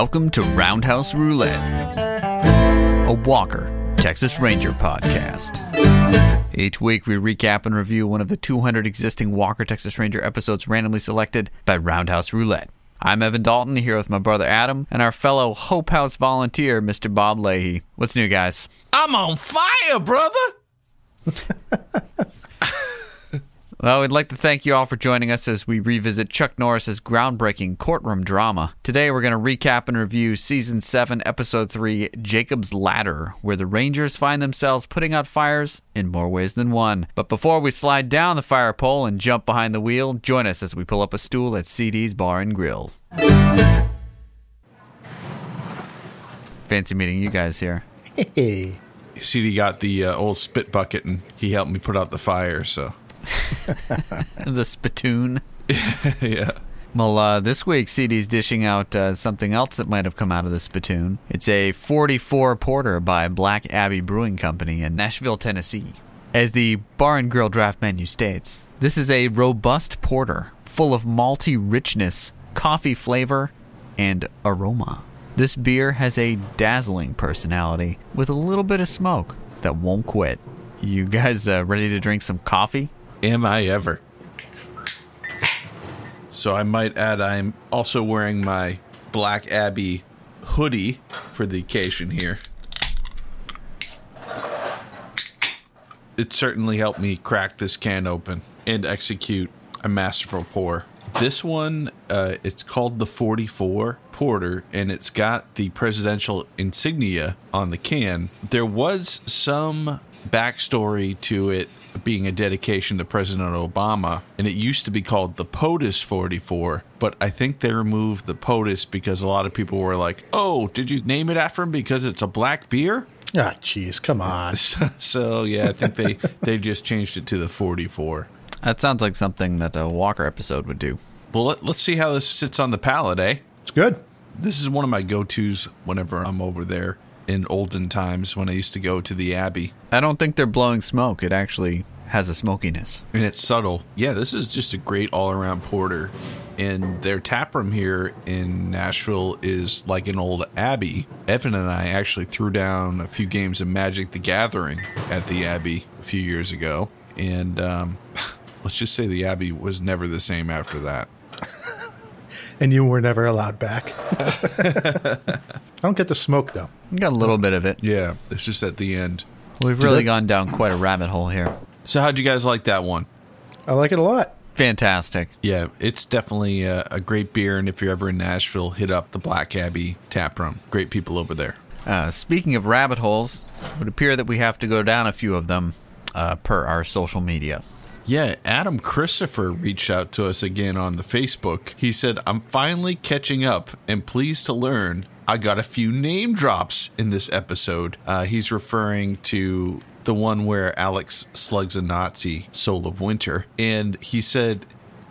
Welcome to Roundhouse Roulette, a Walker, Texas Ranger podcast. Each week, we recap and review one of the 200 existing Walker, Texas Ranger episodes randomly selected by Roundhouse Roulette. I'm Evan Dalton, here with my brother Adam and our fellow Hope House volunteer, Mr. Bob Leahy. What's new, guys? I'm on fire, brother. Well, we'd like to thank you all for joining us as we revisit Chuck Norris's groundbreaking courtroom drama. Today, we're going to recap and review Season 7, Episode 3, Jacob's Ladder, where the Rangers find themselves putting out fires in more ways than one. But before we slide down the fire pole and jump behind the wheel, join us as we pull up a stool at CD's Bar and Grill. Fancy meeting you guys here. Hey. CD got the uh, old spit bucket and he helped me put out the fire, so. the spittoon. yeah. Well, uh, this week CD's dishing out uh, something else that might have come out of the spittoon. It's a 44 porter by Black Abbey Brewing Company in Nashville, Tennessee. As the bar and grill draft menu states, this is a robust porter full of malty richness, coffee flavor, and aroma. This beer has a dazzling personality with a little bit of smoke that won't quit. You guys uh, ready to drink some coffee? Am I ever? So I might add, I'm also wearing my Black Abbey hoodie for the occasion here. It certainly helped me crack this can open and execute a masterful pour. This one, uh, it's called the 44 Porter, and it's got the presidential insignia on the can. There was some backstory to it being a dedication to President Obama, and it used to be called the POTUS 44, but I think they removed the POTUS because a lot of people were like, oh, did you name it after him because it's a black beer? Ah, jeez, come on. So, so yeah, I think they, they just changed it to the 44. That sounds like something that a Walker episode would do. Well, let, let's see how this sits on the palate, eh? It's good. This is one of my go tos whenever I'm over there in olden times when I used to go to the Abbey. I don't think they're blowing smoke. It actually has a smokiness. And it's subtle. Yeah, this is just a great all around porter. And their tap room here in Nashville is like an old Abbey. Evan and I actually threw down a few games of Magic the Gathering at the Abbey a few years ago. And um, let's just say the Abbey was never the same after that. And you were never allowed back. I don't get the smoke, though. You got a little bit of it. Yeah, it's just at the end. We've really gone down quite a rabbit hole here. So, how'd you guys like that one? I like it a lot. Fantastic. Yeah, it's definitely a, a great beer. And if you're ever in Nashville, hit up the Black Abbey tap room. Great people over there. Uh, speaking of rabbit holes, it would appear that we have to go down a few of them uh, per our social media. Yeah, Adam Christopher reached out to us again on the Facebook. He said, I'm finally catching up and pleased to learn I got a few name drops in this episode. Uh, he's referring to the one where Alex slugs a Nazi, Soul of Winter. And he said,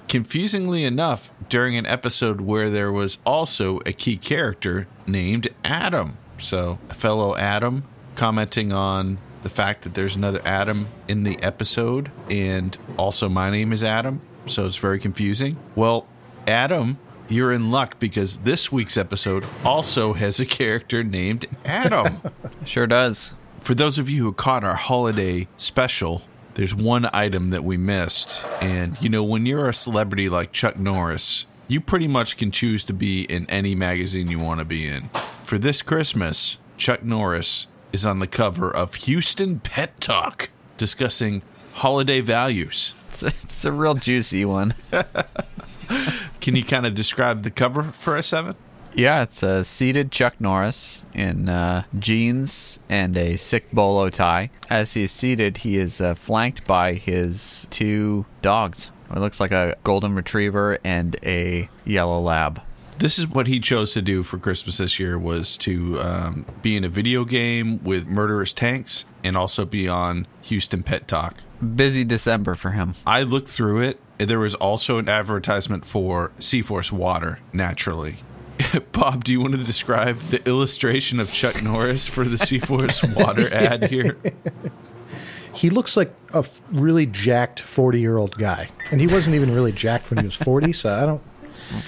confusingly enough, during an episode where there was also a key character named Adam. So, a fellow Adam commenting on the fact that there's another Adam in the episode, and also my name is Adam, so it's very confusing. Well, Adam, you're in luck because this week's episode also has a character named Adam. Sure does. For those of you who caught our holiday special, there's one item that we missed. And, you know, when you're a celebrity like Chuck Norris, you pretty much can choose to be in any magazine you want to be in. For this Christmas, Chuck Norris is on the cover of Houston Pet Talk discussing holiday values. It's a, it's a real juicy one. Can you kind of describe the cover for us, Evan? Yeah, it's a seated Chuck Norris in uh, jeans and a sick bolo tie. As he is seated, he is uh, flanked by his two dogs. It looks like a golden retriever and a yellow lab. This is what he chose to do for Christmas this year was to um, be in a video game with murderous tanks and also be on Houston Pet Talk. Busy December for him. I looked through it. There was also an advertisement for CForce Water, naturally. Bob, do you want to describe the illustration of Chuck Norris for the CForce Water ad here? He looks like a really jacked 40 year old guy. And he wasn't even really jacked when he was 40, so I don't.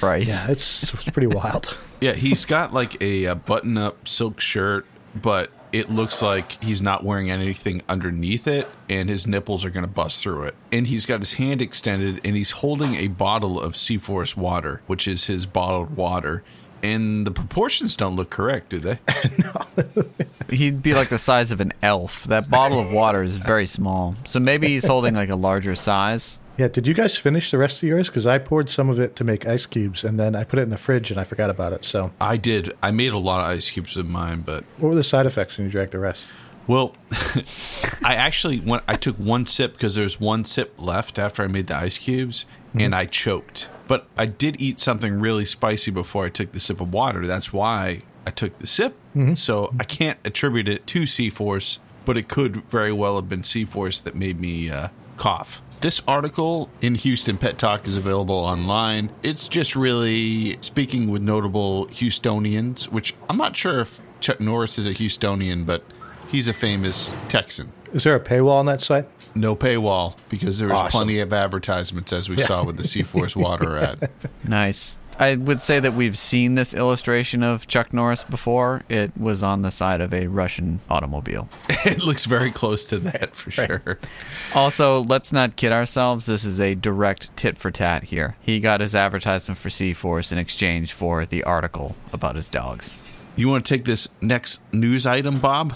Right. Yeah, it's, it's pretty wild. Yeah, he's got like a, a button up silk shirt, but it looks like he's not wearing anything underneath it, and his nipples are going to bust through it. And he's got his hand extended, and he's holding a bottle of CForce water, which is his bottled water. And the proportions don't look correct, do they? He'd be like the size of an elf. That bottle of water is very small. So maybe he's holding like a larger size. Yeah, did you guys finish the rest of yours? Because I poured some of it to make ice cubes, and then I put it in the fridge, and I forgot about it. So, I did. I made a lot of ice cubes in mine, but what were the side effects when you drank the rest? Well, I actually went. I took one sip because there's one sip left after I made the ice cubes, and I choked. But I did eat something really spicy before I took the sip of water. That's why I took the sip. So I can't attribute it to C Force, but it could very well have been C Force that made me uh, cough. This article in Houston Pet Talk is available online. It's just really speaking with notable Houstonians, which I'm not sure if Chuck Norris is a Houstonian, but he's a famous Texan. Is there a paywall on that site? No paywall because there was Awesome. plenty of advertisements as we saw with the CForce water ad. Nice. I would say that we've seen this illustration of Chuck Norris before. It was on the side of a Russian automobile. it looks very close to that for sure. Also, let's not kid ourselves. This is a direct tit for tat here. He got his advertisement for CForce in exchange for the article about his dogs. You want to take this next news item, Bob?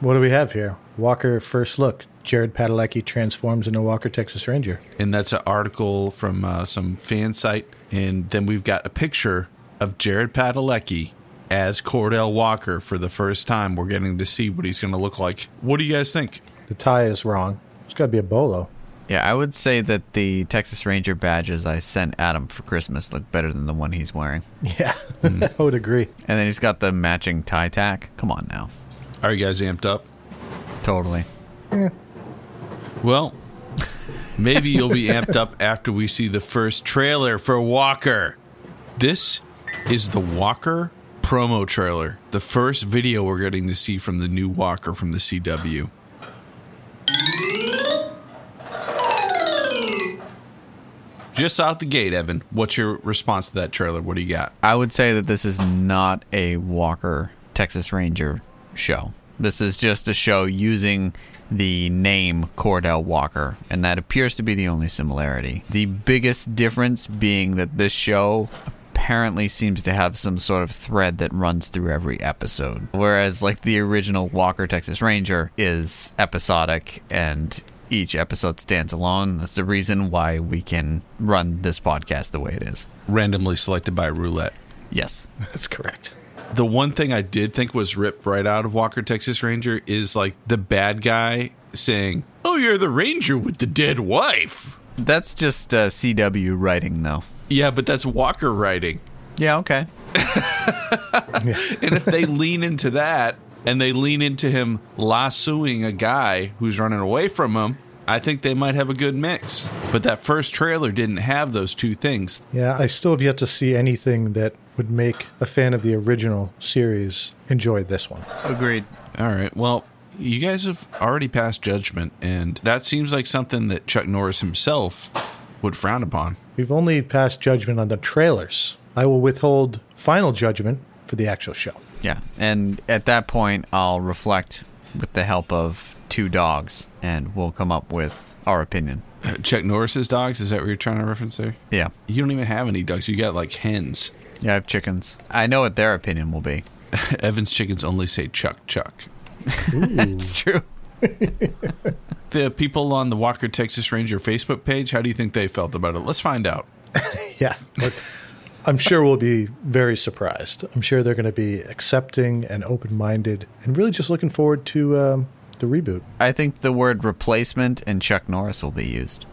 What do we have here? Walker first look. Jared Padalecki transforms into Walker Texas Ranger. And that's an article from uh, some fan site. And then we've got a picture of Jared Padalecki as Cordell Walker for the first time. We're getting to see what he's going to look like. What do you guys think? The tie is wrong. It's got to be a bolo. Yeah, I would say that the Texas Ranger badges I sent Adam for Christmas look better than the one he's wearing. Yeah, I would agree. And then he's got the matching tie tack. Come on now. Are you guys amped up? Totally. Well, maybe you'll be amped up after we see the first trailer for Walker. This is the Walker promo trailer, the first video we're getting to see from the new Walker from the CW. Just out the gate, Evan, what's your response to that trailer? What do you got? I would say that this is not a Walker Texas Ranger show. This is just a show using the name Cordell Walker, and that appears to be the only similarity. The biggest difference being that this show apparently seems to have some sort of thread that runs through every episode. Whereas, like, the original Walker Texas Ranger is episodic and each episode stands alone. That's the reason why we can run this podcast the way it is. Randomly selected by roulette. Yes. That's correct. The one thing I did think was ripped right out of Walker Texas Ranger is like the bad guy saying, "Oh, you're the ranger with the dead wife." That's just uh, CW writing, though. Yeah, but that's Walker writing. Yeah, okay. And if they lean into that and they lean into him lassoing a guy who's running away from him, I think they might have a good mix. But that first trailer didn't have those two things. Yeah, I still have yet to see anything that would make a fan of the original series enjoy this one. Agreed. All right. Well, you guys have already passed judgment, and that seems like something that Chuck Norris himself would frown upon. We've only passed judgment on the trailers. I will withhold final judgment for the actual show. Yeah, and at that point, I'll reflect with the help of two dogs, and we'll come up with our opinion. Uh, Chuck Norris's dogs? Is that what you're trying to reference there? Yeah. You don't even have any dogs. You got like hens. Yeah, I have chickens. I know what their opinion will be. Evan's chickens only say Chuck Chuck. It's true. The people on the Walker Texas Ranger Facebook page, how do you think they felt about it? Let's find out. Yeah, but I'm sure we'll be very surprised. I'm sure they're going to be accepting and open minded and really just looking forward to um, the reboot. I think the word replacement and Chuck Norris will be used.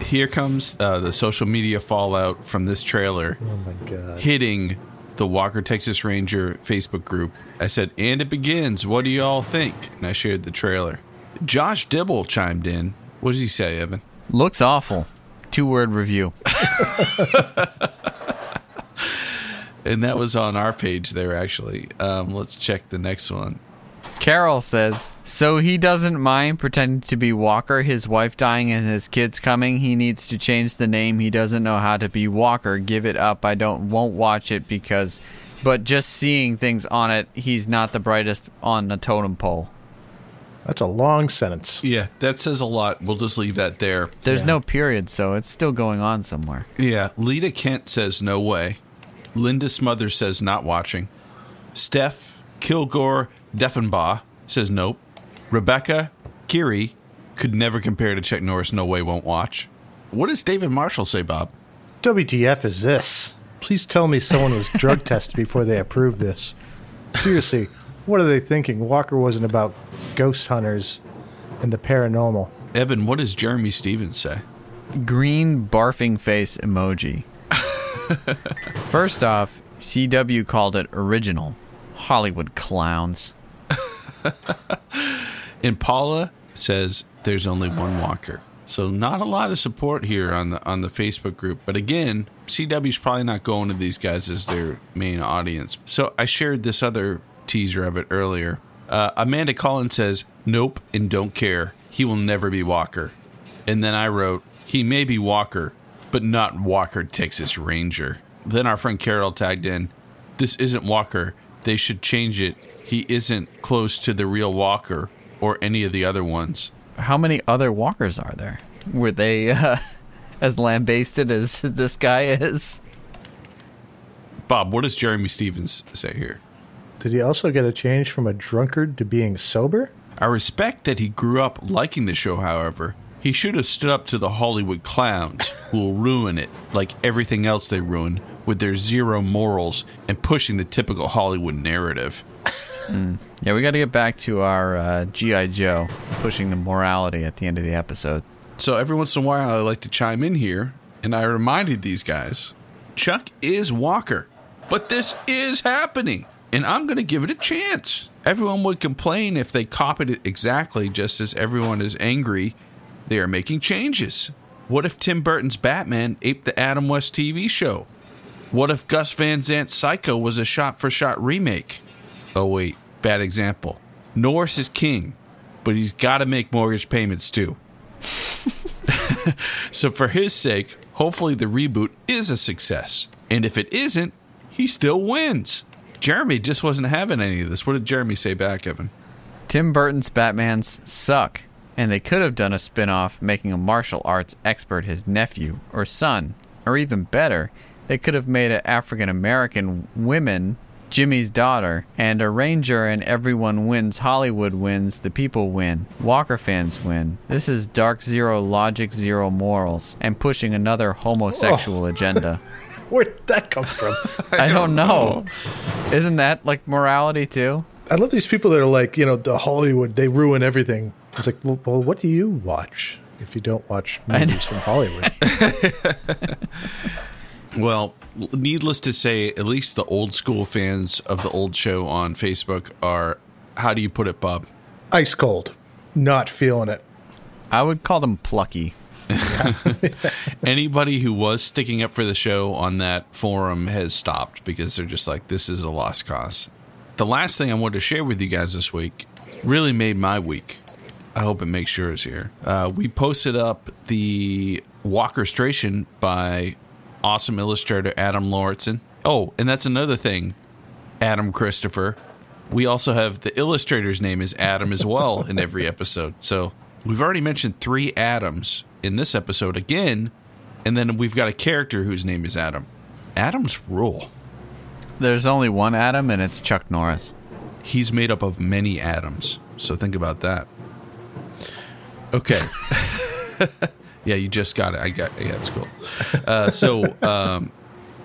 Here comes uh, the social media fallout from this trailer Oh my God. hitting the Walker Texas Ranger Facebook group. I said, and it begins. What do you all think? And I shared the trailer. Josh Dibble chimed in. What does he say, Evan? Looks awful. Two word review. And that was on our page there, actually. Um, let's check the next one. Carol says, so he doesn't mind pretending to be Walker, his wife dying and his kids coming. He needs to change the name. He doesn't know how to be Walker. Give it up. I don't won't watch it because but just seeing things on it, he's not the brightest on the totem pole. That's a long sentence. Yeah, that says a lot. We'll just leave that there. There's Yeah. no period, so it's still going on somewhere. Yeah, Lita Kent says no way. Linda Smothers says not watching. Steph Kilgore Deffenbaugh says nope. Rebecca Kiri could never compare to Chuck Norris. No way, won't watch. What does David Marshall say, Bob? WTF is this? Please tell me someone was drug tested before they approved this. Seriously, what are they thinking? Walker wasn't about ghost hunters and the paranormal. Evan, what does Jeremy Stevens say? Green barfing face emoji. First off, CW called it original. Hollywood clowns. And Paula says there's only one Walker. So not a lot of support here on the on the Facebook group. But again, CW's probably not going to these guys as their main audience. So I shared this other teaser of it earlier. Uh, Amanda Collins says, "Nope, and don't care. He will never be Walker." And then I wrote, "He may be Walker, but not Walker Texas Ranger." Then our friend Carol tagged in, "This isn't Walker. They should change it. He isn't close to the real Walker or any of the other ones." How many other walkers are there? Were they uh, as lambasted as this guy is? Bob, what does Jeremy Stevens say here? Did he also get a change from a drunkard to being sober? I respect that he grew up liking the show, however. He should have stood up to the Hollywood clowns who will ruin it, like everything else they ruin, with their zero morals and pushing the typical Hollywood narrative. Yeah, we got to get back to our uh, GI Joe pushing the morality at the end of the episode. So every once in a while, I like to chime in here, and I reminded these guys Chuck is Walker, but this is happening, and I'm going to give it a chance. Everyone would complain if they copied it exactly, just as everyone is angry they are making changes. What if Tim Burton's Batman aped the Adam West TV show? What if Gus Van Sant's Psycho was a shot for shot remake? Oh, wait, bad example. Norris is king, but he's got to make mortgage payments too. So, for his sake, hopefully the reboot is a success. And if it isn't, he still wins. Jeremy just wasn't having any of this. What did Jeremy say back, Evan? Tim Burton's Batmans suck, and they could have done a spin off making a martial arts expert his nephew or son. Or even better, they could have made an African American women Jimmy's daughter, and a ranger and everyone wins, Hollywood wins, the people win, Walker fans win. This is dark zero logic, zero morals, and pushing another homosexual agenda. Where did that come from? I don't know. Isn't that like morality too? I love these people that are like, you know, the Hollywood, they ruin everything. It's like, well, well what do you watch if you don't watch movies from Hollywood? Well, needless to say, at least the old school fans of the old show on Facebook are, how do you put it, Bob? Ice cold. Not feeling it. I would call them plucky. Anybody who was sticking up for the show on that forum has stopped because they're just like, this is a lost cause. The last thing I wanted to share with you guys this week really made my week. I hope it makes yours here. Uh, we posted up the Walker Station by awesome illustrator Adam Lauritsen. Oh, and that's another thing, Adam Christopher. We also have the illustrator's name is Adam as well in every episode. So we've already mentioned three Adams in this episode again, and then we've got a character whose name is Adam. Adams rule. There's only one Adam, and it's Chuck Norris. He's made up of many atoms. So think about that. Okay. yeah, you just got it. I got yeah, it's cool. Uh, so um,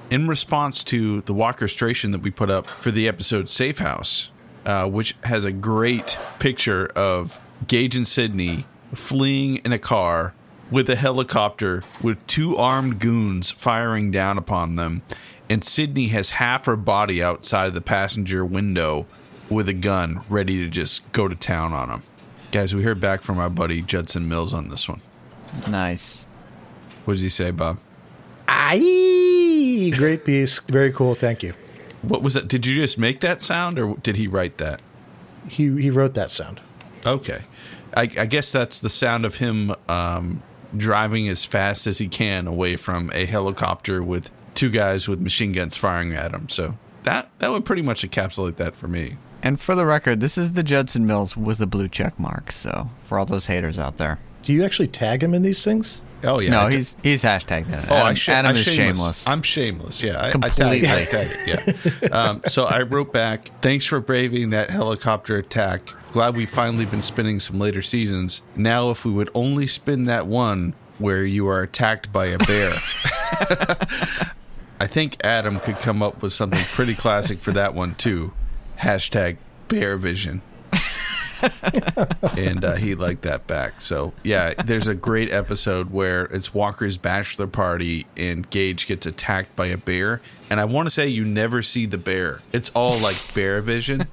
in response to the Walkerstration that we put up for the episode Safe House, uh, which has a great picture of Gage and Sydney fleeing in a car with a helicopter with two armed goons firing down upon them, and Sydney has half her body outside of the passenger window with a gun ready to just go to town on them. Guys, we heard back from our buddy Judson Mills on this one. Nice. What does he say, Bob? Aye. Great piece. Very cool. Thank you. What was that? Did you just make that sound or did he write that? he he wrote that sound. Okay. I, I guess that's the sound of him um, driving as fast as he can away from a helicopter with two guys with machine guns firing at him. So that that would pretty much encapsulate that for me. And for the record, this is the Judson Mills with a blue check mark. So for all those haters out there, Do you actually tag him in these things? Oh yeah. no, I t- he's he's hashtagged it. Oh, Adam, I sh- Adam I is shameless. I'm shameless. Yeah, I, I Completely. tag, I tag it. Yeah. um, so I wrote back. Thanks for braving that helicopter attack. Glad we've finally been spinning some later seasons. Now, if we would only spin that one where you are attacked by a bear. I think Adam could come up with something pretty classic for that one too. Hashtag bear vision. and uh, he liked that back. So yeah, there's a great episode where it's Walker's bachelor party and Gage gets attacked by a bear, and I want to say you never see the bear. It's all like bear vision.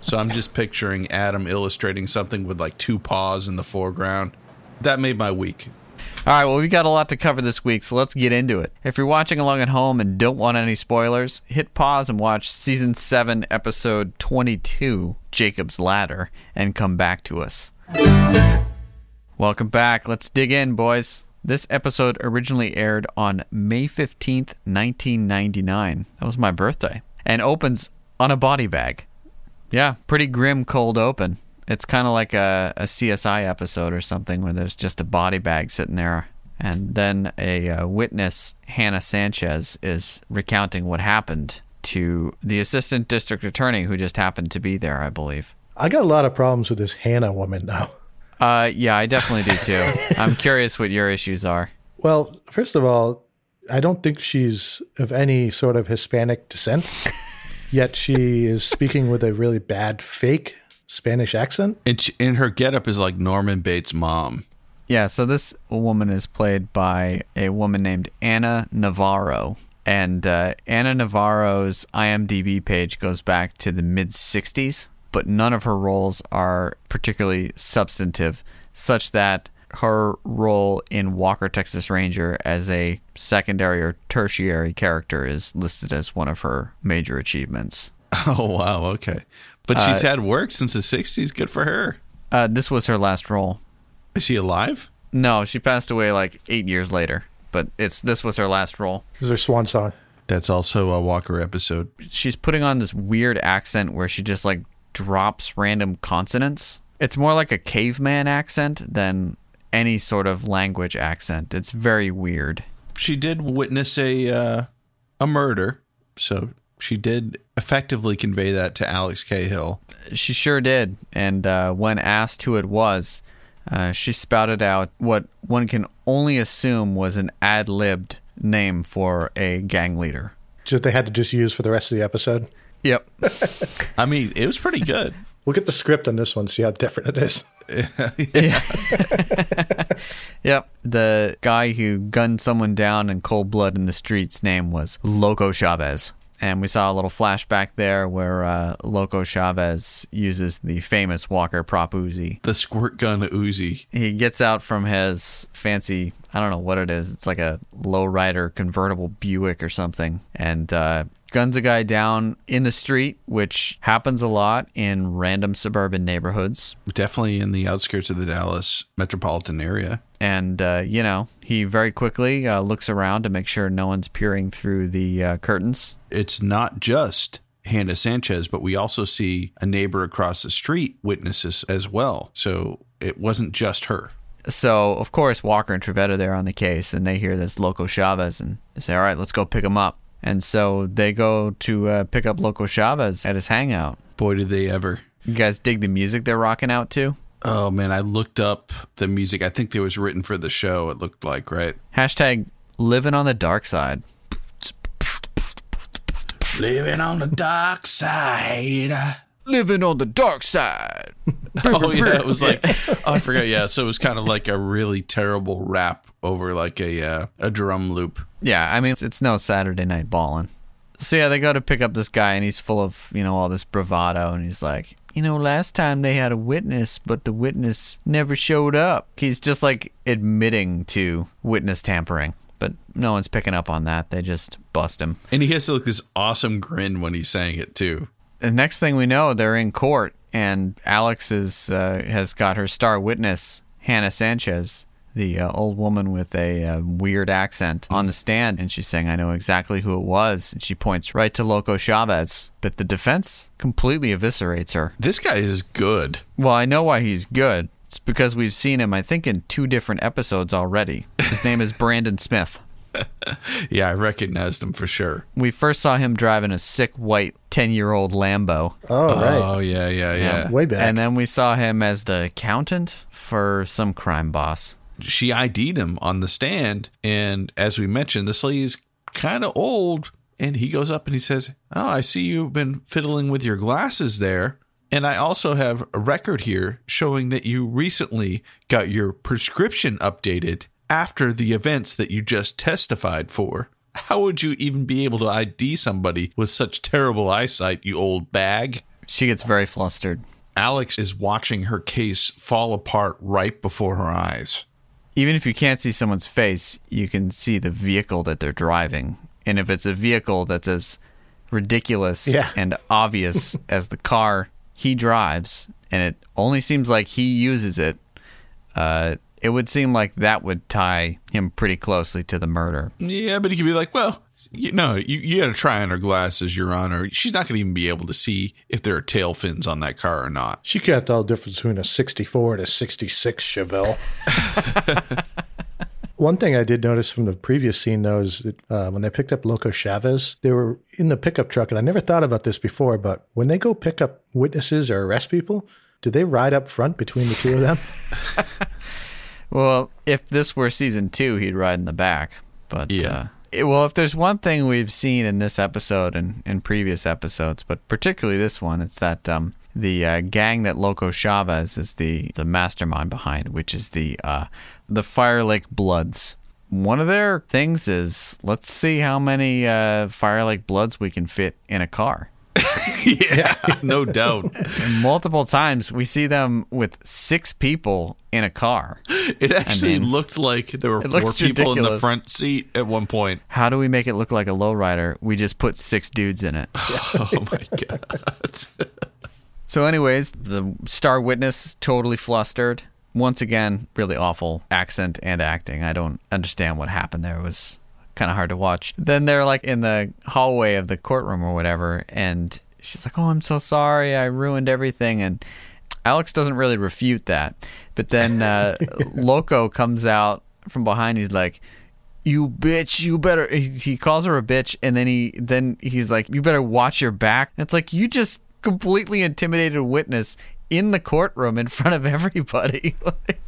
So I'm just picturing Adam illustrating something with like two paws in the foreground. That made my week. All right, well, we got a lot to cover this week, so let's get into it. If you're watching along at home and don't want any spoilers, hit pause and watch season 7, episode 22, Jacob's Ladder, and come back to us. Welcome back. Let's dig in, boys. This episode originally aired on May 15th, 1999. That was my birthday. And opens on a body bag. Yeah, pretty grim cold open. It's kind of like a, a CSI episode or something where there's just a body bag sitting there. And then a uh, witness, Hannah Sanchez, is recounting what happened to the assistant district attorney who just happened to be there, I believe. I got a lot of problems with this Hannah woman now. Uh, yeah, I definitely do too. I'm curious what your issues are. Well, first of all, I don't think she's of any sort of Hispanic descent, yet she is speaking with a really bad fake Spanish accent. And, she, and her getup is like Norman Bates' mom. Yeah, so this woman is played by a woman named Anna Navarro. And uh, Anna Navarro's IMDb page goes back to the mid 60s, but none of her roles are particularly substantive, such that her role in Walker, Texas Ranger as a secondary or tertiary character is listed as one of her major achievements. Oh wow, okay. But she's had work since the '60s. Good for her. Uh, this was her last role. Is she alive? No, she passed away like eight years later, but it's this was her last role. This is her swan song. That's also a Walker episode. she's putting on this weird accent where she just like drops random consonants. It's more like a caveman accent than any sort of language accent. It's very weird. She did witness a uh, a murder, so she did effectively convey that to Alex Cahill. She sure did. And uh, when asked who it was, uh, she spouted out what one can only assume was an ad libbed name for a gang leader. Just they had to just use for the rest of the episode. Yep. I mean, it was pretty good. We'll get the script on this one, see how different it is. yeah. Yep. The guy who gunned someone down in cold blood in the streets' name was Loco Chavez. And we saw a little flashback there where uh, Loco Chavez uses the famous Walker Prop Uzi. The squirt gun Uzi. He gets out from his fancy, I don't know what it is. It's like a lowrider convertible Buick or something. And uh, guns a guy down in the street, which happens a lot in random suburban neighborhoods. Definitely in the outskirts of the Dallas metropolitan area. and uh, you know he very quickly uh, looks around to make sure no one's peering through the uh, curtains It's not just Hannah Sanchez, but we also see a neighbor across the street witnesses as well. So it wasn't just her. so of course walker and trivette there on the case and they hear this loco chavez and they say all right let's go pick him up and so they go to uh, pick up loco chavez at his hangout Boy, did they ever. you guys dig the music they're rocking out to Oh man, I looked up the music. I think it was written for the show. It looked like right. hashtag living on the dark side Living on the dark side. living on the dark side Oh yeah, it was like oh, I forgot. Yeah, so it was kind of like a really terrible rap over like a uh, a drum loop. Yeah, I mean it's, it's no Saturday night balling. So yeah, they go to pick up this guy, and he's full of you know all this bravado, and he's like, you know, last time they had a witness, but the witness never showed up. He's just like admitting to witness tampering, but no one's picking up on that. They just bust him. And he has like this awesome grin when he's saying it too. The next thing we know, they're in court, and Alex is uh, has got her star witness Hannah Sanchez, the uh, old woman with a uh, weird accent, on the stand, and she's saying, "I know exactly who it was." And she points right to Loco Chavez, but the defense completely eviscerates her. This guy is good. Well, I know why he's good. It's because we've seen him, I think, in two different episodes already. His name is Brandon Smith. Yeah, I recognized him for sure. We first saw him driving a sick white 10 year old Lambo. Oh, right. Oh yeah, yeah, yeah. Way back. And then we saw him as the accountant for some crime boss. She ID'd him on the stand, and as we mentioned, this lady's kind of old. And he goes up and he says, "Oh, I see you've been fiddling with your glasses there." And I also have a record here showing that you recently got your prescription updated after the events that you just testified for. How would you even be able to ID somebody with such terrible eyesight, you old bag? She gets very flustered. Alex is watching her case fall apart right before her eyes. Even if you can't see someone's face, you can see the vehicle that they're driving. And if it's a vehicle that's as ridiculous Yeah. and obvious as the car he drives, and it only seems like he uses it, uh, it would seem like that would tie him pretty closely to the murder. Yeah, but he could be like, well, you, no, you, you got to try on her glasses, Your Honor. She's not going to even be able to see if there are tail fins on that car or not. She can't tell the difference between a 64 and a 66 Chevelle. One thing I did notice from the previous scene, though, is that, uh, when they picked up Loco Chavez, they were in the pickup truck, and I never thought about this before, but when they go pick up witnesses or arrest people, do they ride up front between the two of them? Well, if this were season two, he'd ride in the back. But Yeah. uh, it- well, if there's one thing we've seen in this episode and in previous episodes, but particularly this one, it's that um, the uh, gang that Loco Chavez is the the mastermind behind, which is the uh, the Fire Lake Bloods. One of their things is let's see how many uh, Fire Lake Bloods we can fit in a car. yeah, no doubt. Multiple times we see them with six people in a car. It actually mean, looked like there were four looks people in the front seat at one point. How do we make it look like a lowrider? We just put six dudes in it. Oh my god. So, anyways, the star witness totally flustered. Once again, really awful accent and acting. I don't understand what happened there. It was kind of hard to watch. Then they're like in the hallway of the courtroom or whatever, and she's like, "Oh, I'm so sorry. I ruined everything." And Alex doesn't really refute that, but then uh, Loco comes out from behind. He's like. You bitch! You better. He, he calls her a bitch, and then he then he's like, "You better watch your back." And it's like you just completely intimidated a witness in the courtroom in front of everybody. Like-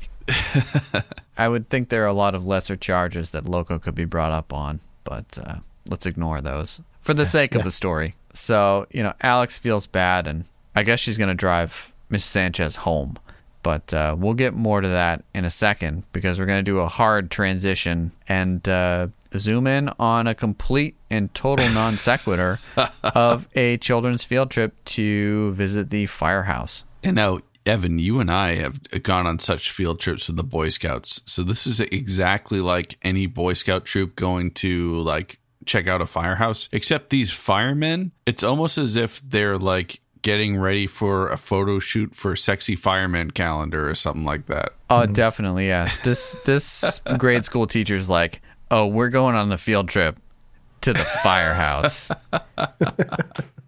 I would think there are a lot of lesser charges that Loco could be brought up on, but uh, let's ignore those for the sake of the story. So, you know, Alex feels bad, and I guess she's going to drive Miss Sanchez home. But uh, we'll get more to that in a second because we're going to do a hard transition and uh, zoom in on a complete and total non sequitur of a children's field trip to visit the firehouse. And now, Evan, you and I have gone on such field trips with the Boy Scouts. So this is exactly like any Boy Scout troop going to like check out a firehouse. Except these firemen, it's almost as if they're like getting ready for a photo shoot for sexy fireman calendar or something like that. Oh, definitely, yeah. This this grade school teacher's like, "Oh, we're going on the field trip to the firehouse."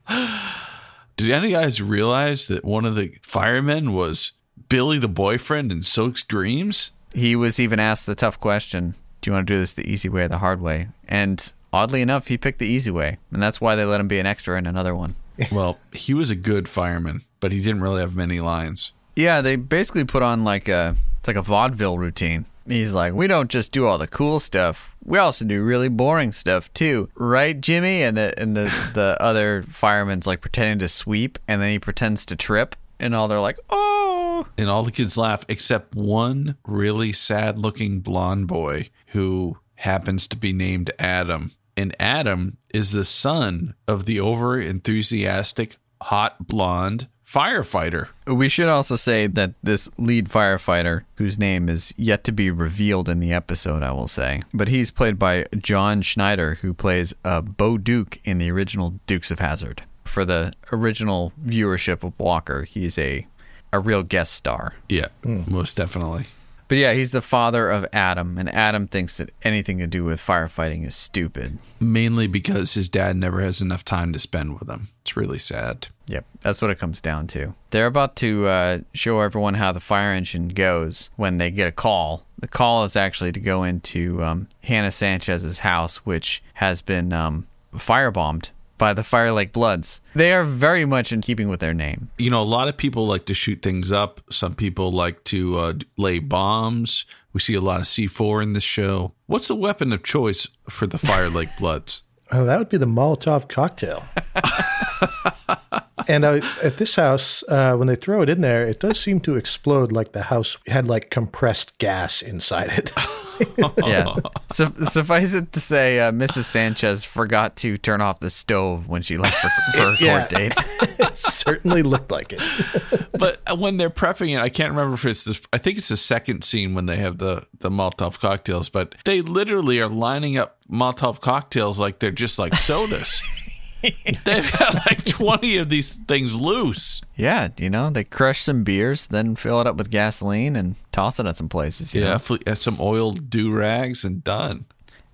Did any guys realize that one of the firemen was Billy the boyfriend in Soak's Dreams? he was even asked the tough question, "Do you want to do this the easy way or the hard way?" And oddly enough, he picked the easy way, and that's why they let him be an extra in another one. Well, he was a good fireman, but he didn't really have many lines. Yeah, they basically put on like a it's like a vaudeville routine. He's like, we don't just do all the cool stuff. We also do really boring stuff too, right, Jimmy? And the and the the other fireman's like pretending to sweep, and then he pretends to trip, and all they're like, oh. And all the kids laugh except one really sad looking blonde boy who happens to be named Adam. And Adam is the son of the over enthusiastic, hot blonde firefighter. We should also say that this lead firefighter, whose name is yet to be revealed in the episode, I will say, but he's played by John Schneider, who plays uh, Bo Duke in the original Dukes of Hazzard. for the original viewership of Walker, he's a a real guest star. Yeah, most definitely. But yeah, he's the father of Adam, and Adam thinks that anything to do with firefighting is stupid. Mainly because his dad never has enough time to spend with him. It's really sad. Yep, that's what it comes down to. They're about to uh, show everyone how the fire engine goes when they get a call. The call is actually to go into um, Hannah Sanchez's house, which has been um, firebombed by the Fire Lake Bloods. They are very much in keeping with their name. You know, a lot of people like to shoot things up. Some people like to uh, lay bombs. We see a lot of C4 in this show. What's the weapon of choice for the Fire Lake Bloods? Oh, that would be the Molotov cocktail. and uh, at this house, uh, when they throw it in there, it does seem to explode like the house had like compressed gas inside it. Yeah. Su- suffice it to say, uh, Mrs. Sanchez forgot to turn off the stove when she left for, for her Yeah. court date. it certainly looked like it. but when they're prepping it, I can't remember if it's this. I think it's the second scene when they have the the Molotov cocktails, but they literally are lining up Molotov cocktails like they're just like sodas. They've got like twenty of these things loose. Yeah, you know, they crush some beers, then fill it up with gasoline and toss it at some places. You Yeah, know? some oiled do rags and done.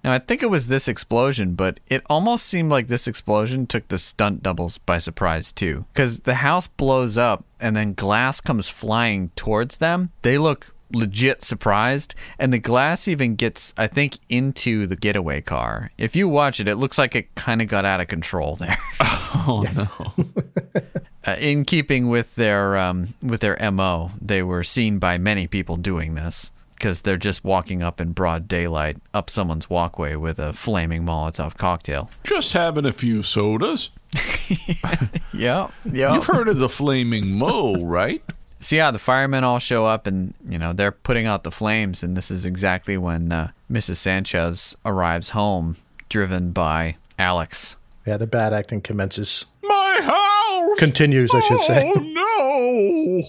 Now, I think it was this explosion, but it almost seemed like this explosion took the stunt doubles by surprise, too. Because the house blows up and then glass comes flying towards them. They look legit surprised, and the glass even gets, I think, into the getaway car. If you watch it, it looks like it kind of got out of control there. Oh no! Uh, in keeping with their um, with their mo, they were seen by many people doing this because they're just walking up in broad daylight up someone's walkway with a flaming Molotov cocktail. Just having a few sodas. Yeah, yeah. You've heard of the flaming mo, right? So yeah, the firemen all show up, and you know they're putting out the flames, and this is exactly when uh, Mrs. Sanchez arrives home, driven by Alex. Yeah, the bad acting commences. My house Continues, I should say. Oh no!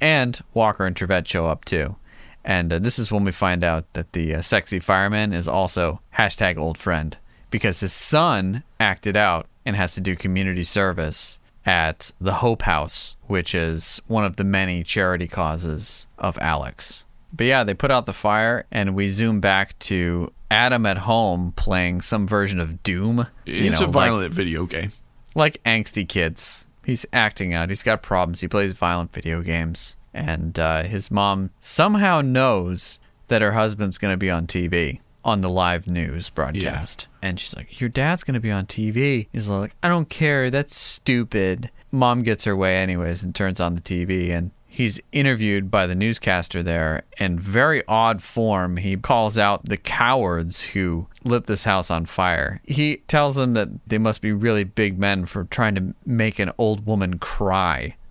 and Walker and Trivette show up too. And uh, this is when we find out that the uh, sexy fireman is also hashtag old friend because his son acted out and has to do community service at the Hope House, which is one of the many charity causes of Alex. But yeah, they put out the fire, and we zoom back to Adam at home playing some version of Doom. you It's know, a like- violent video game. like angsty kids. He's acting out. He's got problems. He plays violent video games. And uh, his mom somehow knows that her husband's going to be on TV on the live news broadcast. And she's like, Your dad's going to be on TV. He's like, I don't care. That's stupid. Mom gets her way, anyways, and turns on the TV. And he's interviewed by the newscaster there in very odd form he calls out the cowards who lit this house on fire he tells them that they must be really big men for trying to make an old woman cry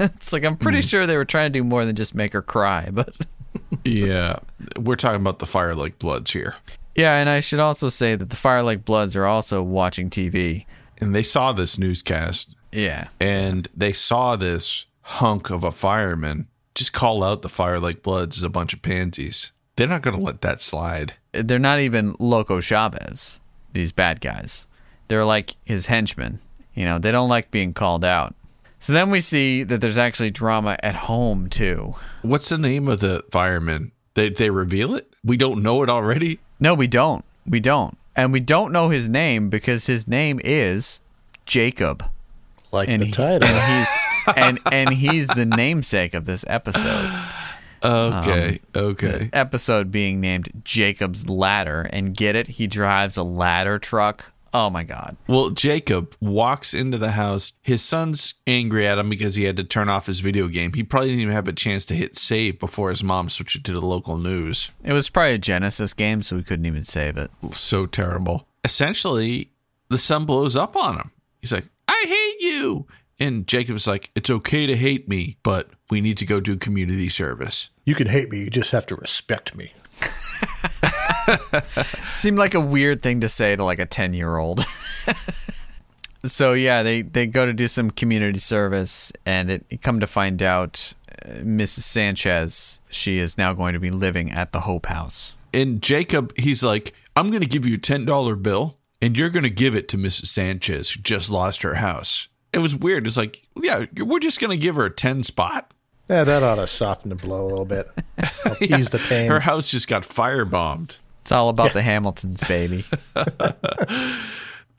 it's like i'm pretty mm. sure they were trying to do more than just make her cry but Yeah, we're talking about the Fire Lake Bloods here, yeah and i should also say that the fire lake bloods are also watching tv and they saw this newscast, yeah and they saw this hunk of a fireman just call out the Fire Lake Bloods as a bunch of pansies. They're not going to let that slide. they're not even Loco Chavez, these bad guys. They're like his henchmen. You know, they don't like being called out. So then we see that there's actually drama at home too. What's the name of the fireman? They they reveal it. We don't know it already. No, we don't. We don't. And we don't know his name because his name is Jacob. Like And the he- title. and he's and and he's the namesake of this episode. Okay, um, okay. Episode being named Jacob's Ladder. And get it? He drives a ladder truck. Oh my god. Well, Jacob walks into the house. His son's angry at him because he had to turn off his video game. He probably didn't even have a chance to hit save before his mom switched it to the local news. It was probably a Genesis game, so we couldn't even save it. So terrible. Essentially, the son blows up on him. He's like, I hate you. And Jacob's like, It's okay to hate me, but we need to go do community service. you can hate me, you just have to respect me. Seemed like a weird thing to say to like a 10 year old. so, yeah, they, they go to do some community service, and it, it come to find out uh, Mrs. Sanchez, she is now going to be living at the Hope House. And Jacob, he's like, I'm going to give you a $10 bill and you're going to give it to Mrs. Sanchez, who just lost her house. It was weird. It's like, yeah, we're just going to give her a 10 spot. Yeah, that ought to soften the blow a little bit. Help ease the pain. Her house just got firebombed. It's all about the Hamiltons, baby.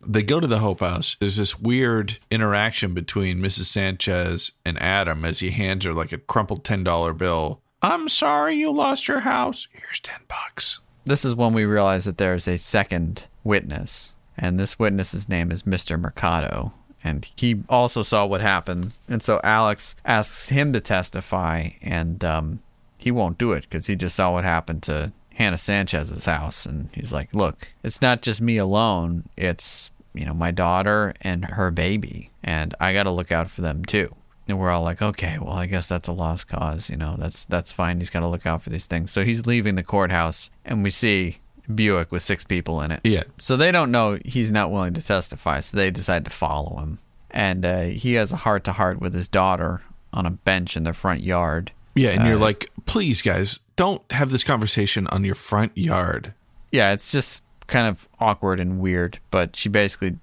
They go to the Hope House. There's this weird interaction between Mrs. Sanchez and Adam as he hands her like a crumpled $10 bill. I'm sorry you lost your house. Here's 10 bucks. This is when we realize that there's a second witness, and this witness's name is Mr. Mercado. And he also saw what happened. And so Alex asks him to testify, and um, he won't do it because he just saw what happened to Hannah Sanchez's house. And he's like, Look, it's not just me alone, it's, you know, my daughter and her baby. And I got to look out for them too. And we're all like, okay, well, I guess that's a lost cause. You know, that's that's fine. He's got to look out for these things. So he's leaving the courthouse, and we see Buick with six people in it. Yeah. So they don't know he's not willing to testify, so they decide to follow him. And uh, he has a heart to heart with his daughter on a bench in their front yard. Yeah. And you're like, please, guys, don't have this conversation on your front yard. Yeah, it's just kind of awkward and weird, but she basically,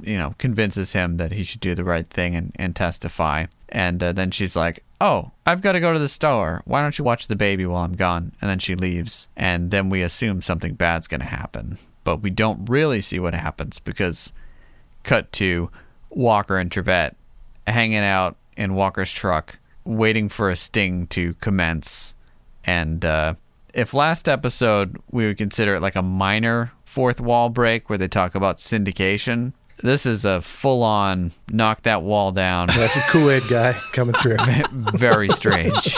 you know, convinces him that he should do the right thing and, and testify. And uh, then she's like, Oh, I've got to go to the store. Why don't you watch the baby while I'm gone? And then she leaves. And then we assume something bad's going to happen. But we don't really see what happens because, cut to Walker and Trivette hanging out in Walker's truck, waiting for a sting to commence. And uh, if last episode we would consider it like a minor fourth wall break where they talk about syndication, this is a full on knock that wall down. That's a Kool-Aid guy coming through. Very strange.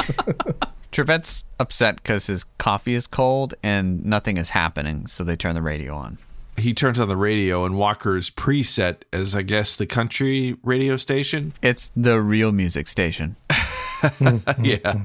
Trivette's upset because his coffee is cold and nothing is happening, so they turn the radio on. He turns on the radio, and Walker's preset as, I guess, the country radio station. It's the real music station. yeah.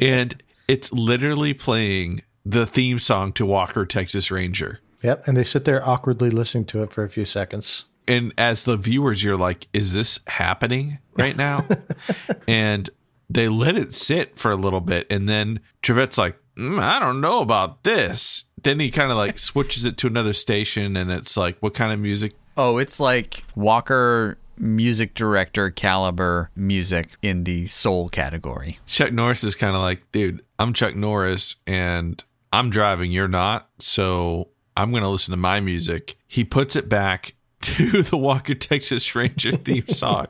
And it's literally playing the theme song to Walker, Texas Ranger. Yep, and they sit there awkwardly listening to it for a few seconds. and as the viewers you're like is this happening right now and they let it sit for a little bit and then Trivette's like mm, i don't know about this then he kind of like switches it to another station and it's like what kind of music Oh, it's like Walker music director caliber music in the soul category. chuck norris is kind of like dude i'm chuck norris and i'm driving you're not so i'm going to listen to my music he puts it back to the walker texas ranger theme song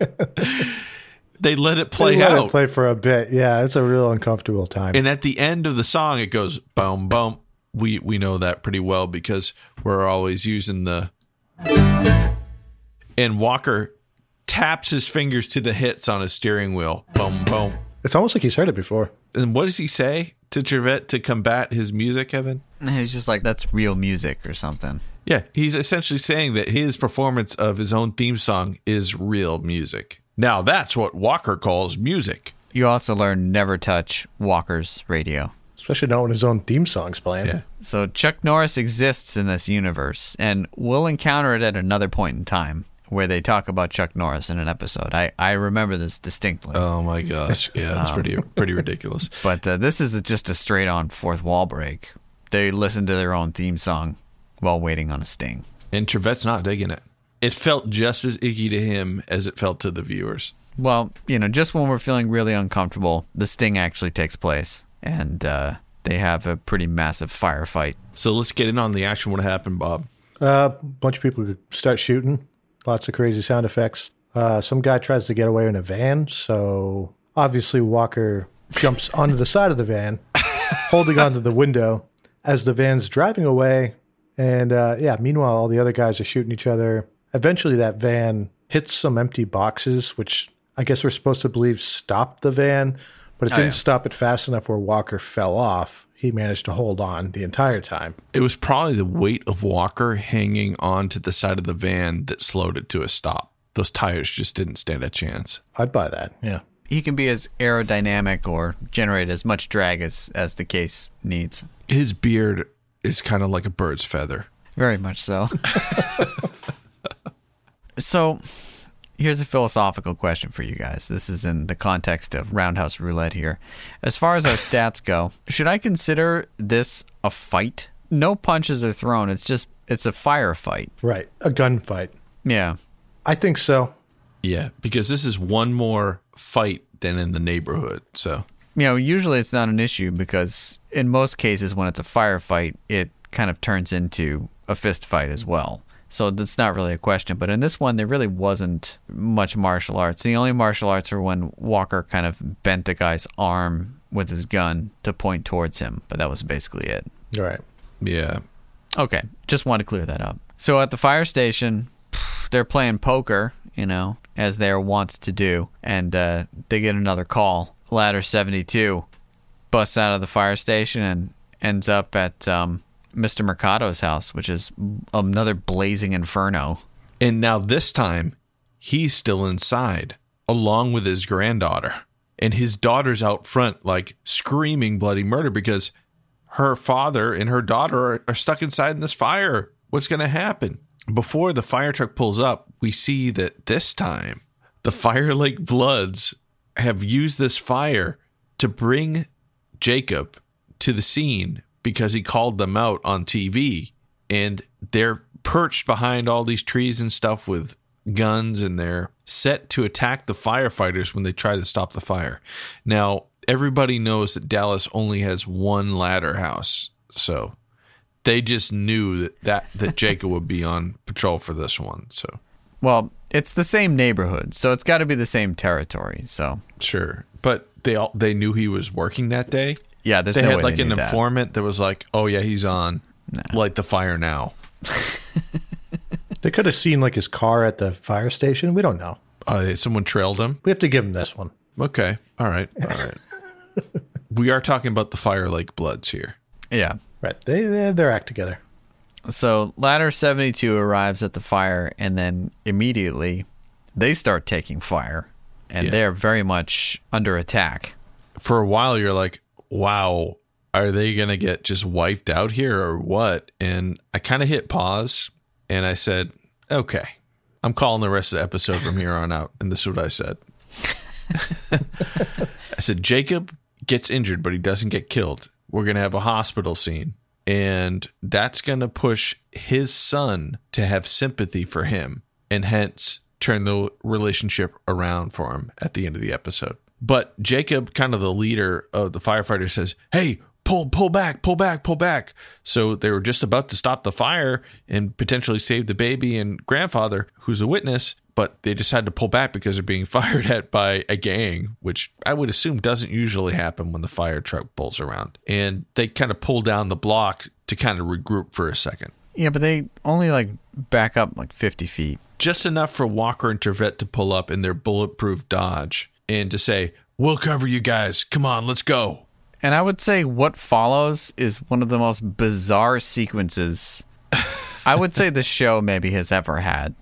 they let it play They let out it play for a bit. Yeah, it's a real uncomfortable time. And at the end of the song, it goes boom, boom. We we know that pretty well because we're always using the. And Walker taps his fingers to the hits on his steering wheel. Boom, boom. it's almost like he's heard it before. And what does he say to Trivette to combat his music, Evan? He's just like, that's real music or something. Yeah, he's essentially saying that his performance of his own theme song is real music. Now that's what Walker calls music. You also learn never touch Walker's radio. Especially not when his own theme song's playing. Yeah. So Chuck Norris exists in this universe, and we'll encounter it at another point in time where they talk about Chuck Norris in an episode. I, I remember this distinctly. Oh my gosh. Yeah, it's pretty pretty ridiculous. But uh, this is just a straight on fourth wall break. They listen to their own theme song while waiting on a sting. And Trivette's not digging it. It felt just as icky to him as it felt to the viewers. Well, you know, just when we're feeling really uncomfortable, the sting actually takes place, and uh, they have a pretty massive firefight. So let's get in on the action. What happened, Bob? A uh, bunch of people start shooting. Lots of crazy sound effects. Uh, some guy tries to get away in a van, so obviously Walker jumps onto the side of the van, holding onto the window as the van's driving away. And uh, yeah, meanwhile, all the other guys are shooting each other. Eventually, that van hits some empty boxes, which I guess we're supposed to believe stopped the van, but it Oh, didn't yeah. stop it fast enough where Walker fell off. He managed to hold on the entire time. It was probably the weight of Walker hanging onto the side of the van that slowed it to a stop. Those tires just didn't stand a chance. I'd buy that. Yeah. He can be as aerodynamic or generate as much drag as, as the case needs. His beard is kind of like a bird's feather. Very much so. so, here's a philosophical question for you guys. This is in the context of Roundhouse Roulette here. As far as our stats go, should I consider this a fight? No punches are thrown, it's just it's a firefight. Right. A gunfight. Yeah. I think so. Yeah, because this is one more fight than in the neighborhood. So You know, usually it's not an issue because in most cases when it's a firefight, it kind of turns into a fist fight as well. So that's not really a question. But in this one, there really wasn't much martial arts. The only martial arts were when Walker kind of bent the guy's arm with his gun to point towards him. But that was basically it. All right. yeah, Okay, just want to clear that up. So at the fire station, they're playing poker, you know, as they're wont to do, and uh, they get another call. Ladder 72 busts out of the fire station and ends up at um, Mr. Mercado's house, which is another blazing inferno. and now this time he's still inside along with his granddaughter, and his daughter's out front like screaming bloody murder because her father and her daughter are, are stuck inside in this fire. What's going to happen? Before the fire truck pulls up, we see that this time the Fire Lake Bloods have used this fire to bring Jacob to the scene because he called them out on TV and they're perched behind all these trees and stuff with guns and they're set to attack the firefighters when they try to stop the fire. Now, everybody knows that Dallas only has one ladder house. So they just knew that that, that Jacob would be on patrol for this one. So Well, it's the same neighborhood, so it's got to be the same territory. So sure. But they all they knew he was working that day. Yeah, there's they no had way like they an knew that. informant that was like, "Oh yeah, he's on. Light the fire now." They could have seen like his car at the fire station. We don't know. Uh, someone trailed him. We have to give him this one. Okay, all right, all right. we are talking about the Fire Lake Bloods here. Yeah. Right. They they have their act together. So ladder 72 arrives at the fire, and then immediately they start taking fire, and Yeah. they're very much under attack. For a while, you're like, "Wow, are they gonna get just wiped out here or what?" And I kind of hit pause, and I said, "Okay, I'm calling the rest of the episode from here on out." And this is what I said. I said, Jacob gets injured, but he doesn't get killed. We're going to have a hospital scene. And that's going to push his son to have sympathy for him and hence turn the relationship around for him at the end of the episode. But Jacob, kind of the leader of the firefighter, says, Hey, pull, pull back, pull back, pull back. So they were just about to stop the fire and potentially save the baby and grandfather, who's a witness, but they decided to pull back because they're being fired at by a gang, which I would assume doesn't usually happen when the fire truck pulls around. And they kind of pull down the block to kind of regroup for a second. Yeah, but they only like back up like 50 feet. Just enough for Walker and Trivette to pull up in their bulletproof Dodge and to say, We'll cover you guys. Come on, let's go. And I would say what follows is one of the most bizarre sequences I would say the show maybe has ever had.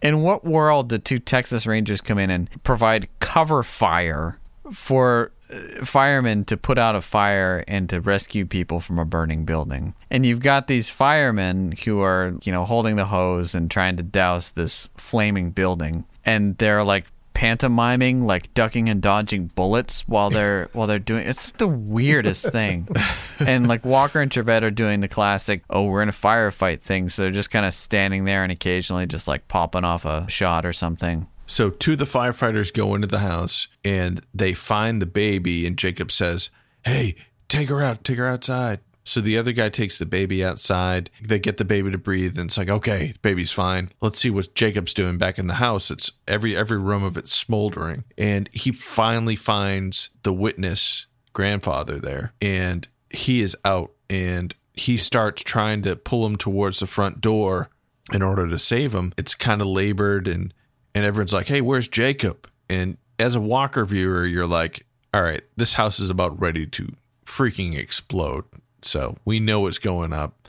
In what world did two Texas Rangers come in and provide cover fire for uh, firemen to put out a fire and to rescue people from a burning building? And you've got these firemen who are, you know, holding the hose and trying to douse this flaming building, and they're like pantomiming like ducking and dodging bullets while they're while they're doing it's the weirdest thing. And like walker and trivette are doing the classic oh we're in a firefight thing. So they're just kind of standing there and occasionally just like popping off a shot or something. So two of the firefighters go into the house and they find the baby and Jacob says, "Hey, take her out, take her outside." So the other guy takes the baby outside. They get the baby to breathe and it's like, "Okay, baby's fine. Let's see what Jacob's doing back in the house." It's every every room of it's smoldering. And he finally finds the witness grandfather there and he is out and he starts trying to pull him towards the front door in order to save him. It's kind of labored and and everyone's like, "Hey, where's Jacob?" And as a Walker viewer, you're like, "All right, this house is about ready to freaking explode." So we know what's going up.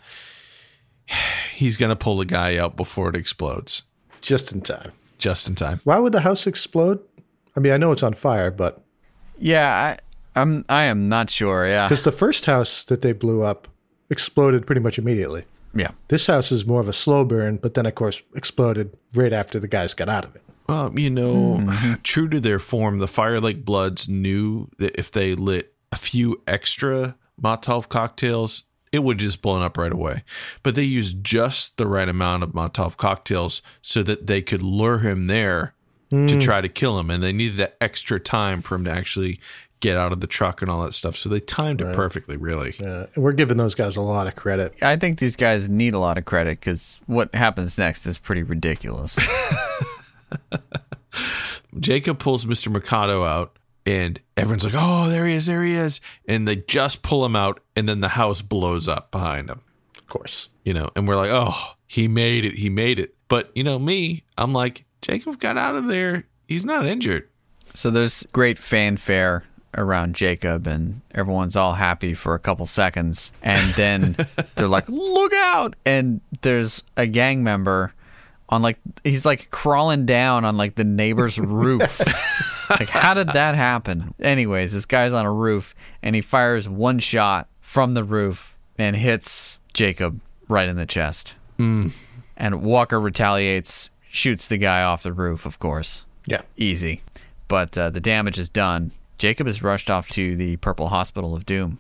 He's gonna pull the guy out before it explodes, Just in time. just in time. Why would the house explode? I mean, I know it's on fire, but yeah i i'm i am not sure yeah because the first house that they blew up exploded pretty much immediately. yeah This house is more of a slow burn, but then of course exploded right after the guys got out of it. Well, you know, hmm. true to their form, the Fire Lake Bloods knew that if they lit a few extra Molotov cocktails, it would just blown up right away. But they used just the right amount of Molotov cocktails so that they could lure him there to try to kill him, and they needed that extra time for him to actually get out of the truck and all that stuff. So they timed it perfectly, really. Uh, we're giving those guys a lot of credit. I think these guys need a lot of credit because what happens next is pretty ridiculous. Jacob pulls Mr. Mercado out, and everyone's like, "Oh, there he is, there he is!" And they just pull him out, and then the house blows up behind him. Of course. You know, and we're like, "Oh, he made it, he made it." But you know, me, I'm like, Jacob got out of there. He's not injured. so there's great fanfare around Jacob, and everyone's all happy for a couple seconds, and then they're like, "Look out!" And there's a gang member on like he's like crawling down on like the neighbor's roof. Like, how did that happen? Anyways, this guy's on a roof, and he fires one shot from the roof and hits Jacob right in the chest. And Walker retaliates, shoots the guy off the roof, of course. Yeah. Easy. But uh, the damage is done. Jacob is rushed off to the Purple Hospital of Doom,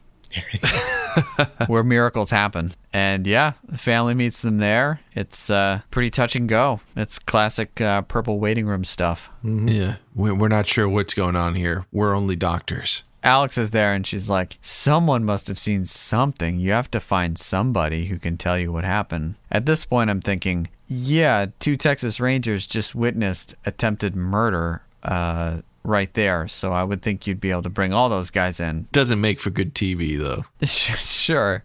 where miracles happen. And yeah, family meets them there. It's uh, pretty touch and go. It's classic uh, Purple waiting room stuff. Yeah, we're we're not sure what's going on here. We're only doctors. Alex is there and she's like, Someone must have seen something. You have to find somebody who can tell you what happened. At this point, I'm thinking, yeah, two Texas Rangers just witnessed attempted murder uh, right there. So I would think you'd be able to bring all those guys in. Doesn't make for good TV though. sure.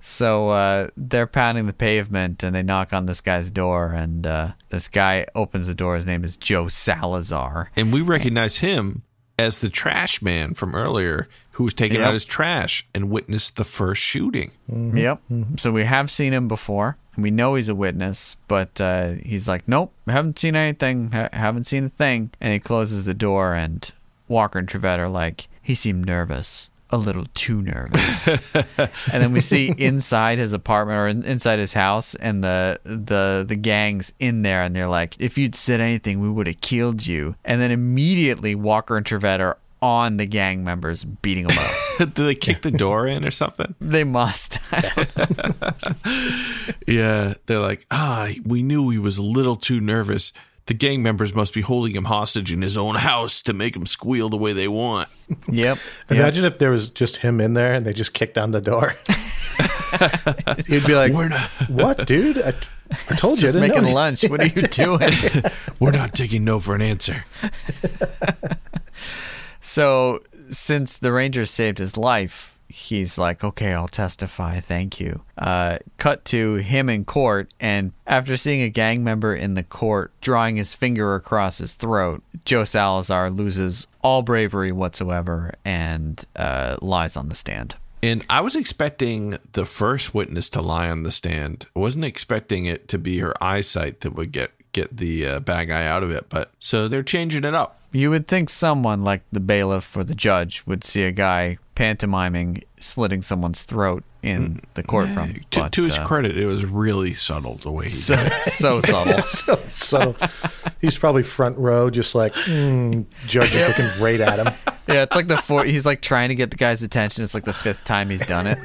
So uh, they're pounding the pavement and they knock on this guy's door. And uh, this guy opens the door. His name is Joe Salazar. And we recognize him as the trash man from earlier who was taking Yep. out his trash and witnessed the first shooting. Yep. So we have seen him before. We know he's a witness, but uh, he's like, nope, haven't seen anything, ha- haven't seen a thing. And he closes the door, and Walker and Trivette are like, he seemed nervous, a little too nervous. and then we see inside his apartment or in, inside his house, and the the the gang's in there, and they're like, if you'd said anything, we would have killed you. And then immediately Walker and Trivette are on the gang members, beating them up. Did they kick the door in or something? they must. Yeah, they're like, ah, we knew he was a little too nervous. The gang members must be holding him hostage in his own house to make him squeal the way they want. yep. yep. Imagine if there was just him in there and they just kicked down the door. He'd be like, We're not, "What, dude? I, t- I told you, I just didn't making lunch. What are you doing? we're not taking no for an answer. so, since the Rangers saved his life, he's like, okay, I'll testify. Thank you. Uh, cut to him in court, and after seeing a gang member in the court drawing his finger across his throat, Joe Salazar loses all bravery whatsoever and uh, lies on the stand. And I was expecting the first witness to lie on the stand. I wasn't expecting it to be her eyesight that would get get the uh, bad guy out of it. But so they're changing it up. You would think someone like the bailiff or the judge would see a guy pantomiming slitting someone's throat in the courtroom. To, but, to his uh, credit, it was really subtle the way he so, did. it. so subtle. So he's probably front row, just like mm, judge is looking right at him. Yeah, it's like the four. He's like trying to get the guy's attention. It's like the fifth time he's done it.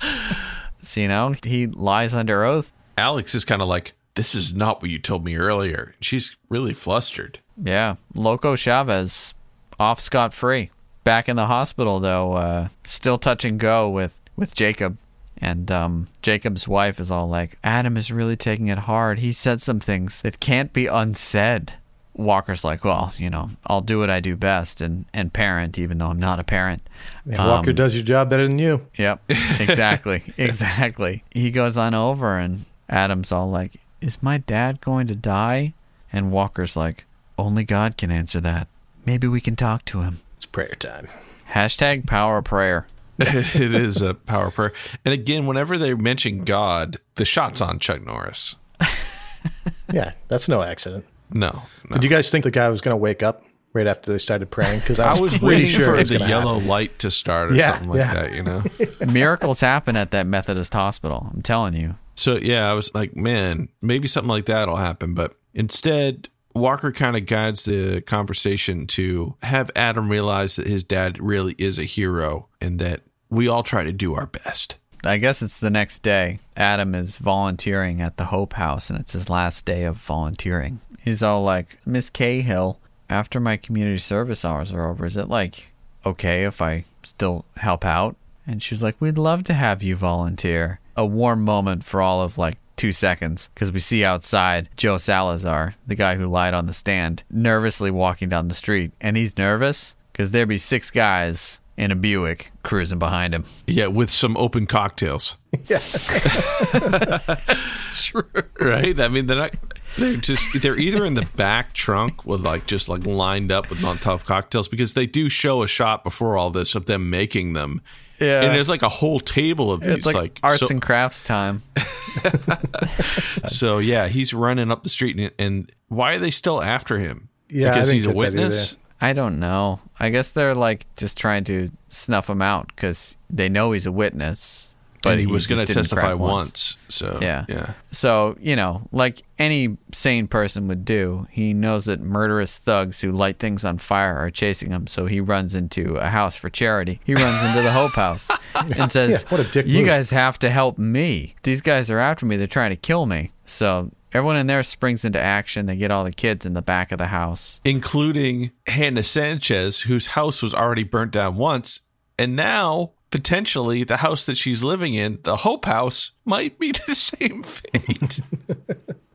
so you know, he lies under oath. Alex is kind of like, "This is not what you told me earlier." She's really flustered. Yeah, Loco Chavez off scot free. Back in the hospital though, uh, still touch and go with with Jacob. And um, Jacob's wife is all like, Adam is really taking it hard. He said some things that can't be unsaid. Walker's like, well, you know, I'll do what I do best and, and parent, even though I'm not a parent. And Walker Um, does your job better than you. Yep, exactly, exactly. He goes on over, and Adam's all like, "Is my dad going to die?" And Walker's like, "Only God can answer that. Maybe we can talk to him." It's prayer time. Hashtag power of prayer. it is a power prayer. And again, whenever they mention God, the shot's on Chuck Norris. Yeah, that's no accident. No, no. Did you guys think the guy was going to wake up right after they started praying? Because I I was, was pretty waiting sure for it was the yellow happen. light to start or Yeah, something like yeah. that, you know? Miracles happen at that Methodist hospital. I'm telling you. So yeah, I was like, man, maybe something like that'll happen. But instead, Walker kind of guides the conversation to have Adam realize that his dad really is a hero and that we all try to do our best. I guess it's the next day. Adam is volunteering at the Hope House, and it's his last day of volunteering. He's all like, Miss Cahill, after my community service hours are over, is it like okay if I still help out? And she was like, We'd love to have you volunteer. A warm moment for all of like two seconds because we see outside Joe Salazar, the guy who lied on the stand, nervously walking down the street. And he's nervous because there'd be six guys in a Buick cruising behind him. Yeah, with some open cocktails. Yeah That's true. right? I mean, they're not. They're just they're either in the back trunk with like just like lined up with Molotov cocktails because they do show a shot before all this of them making them. Yeah. and there's like a whole table of these It's like, like, arts so, and crafts time. so yeah he's running up the street and, and why are they still after him Yeah, because he's a witness. I don't know. I guess they're like just trying to snuff him out because they know he's a witness. But and he was going to testify once. so Yeah. yeah So, you know, like any sane person would do, he knows that murderous thugs who light things on fire are chasing him. So he runs into a house for charity. He runs into the Hope House and says, Yeah, what a dick You move." guys have to help me. These guys are after me. They're trying to kill me. So everyone in there springs into action. They get all the kids in the back of the house. including Hannah Sanchez whose house was already burnt down once and now potentially the house that she's living in the Hope House might be the same fate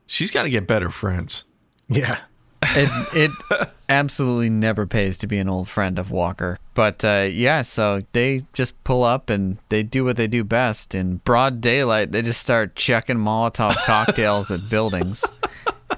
she's got to get better friends Yeah. it it absolutely never pays to be an old friend of Walker. But uh, yeah, so they just pull up and they do what they do best. In broad daylight, they just start chucking Molotov cocktails at buildings.